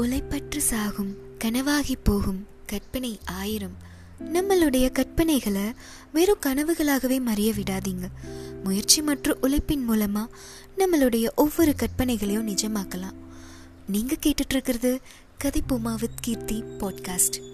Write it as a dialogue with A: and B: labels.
A: உழைப்பற்று சாகும் கனவாகி போகும் கற்பனை ஆயிரம். நம்மளுடைய கற்பனைகளை வெறும் கனவுகளாகவே மறைய விடாதீங்க. முயற்சி மற்றும் உழைப்பின் மூலமா நம்மளுடைய ஒவ்வொரு கற்பனைகளையும் நிஜமாக்கலாம். நீங்க கேட்டுட்டு இருக்கிறது கதை பூமா வித் கீர்த்தி பாட்காஸ்ட்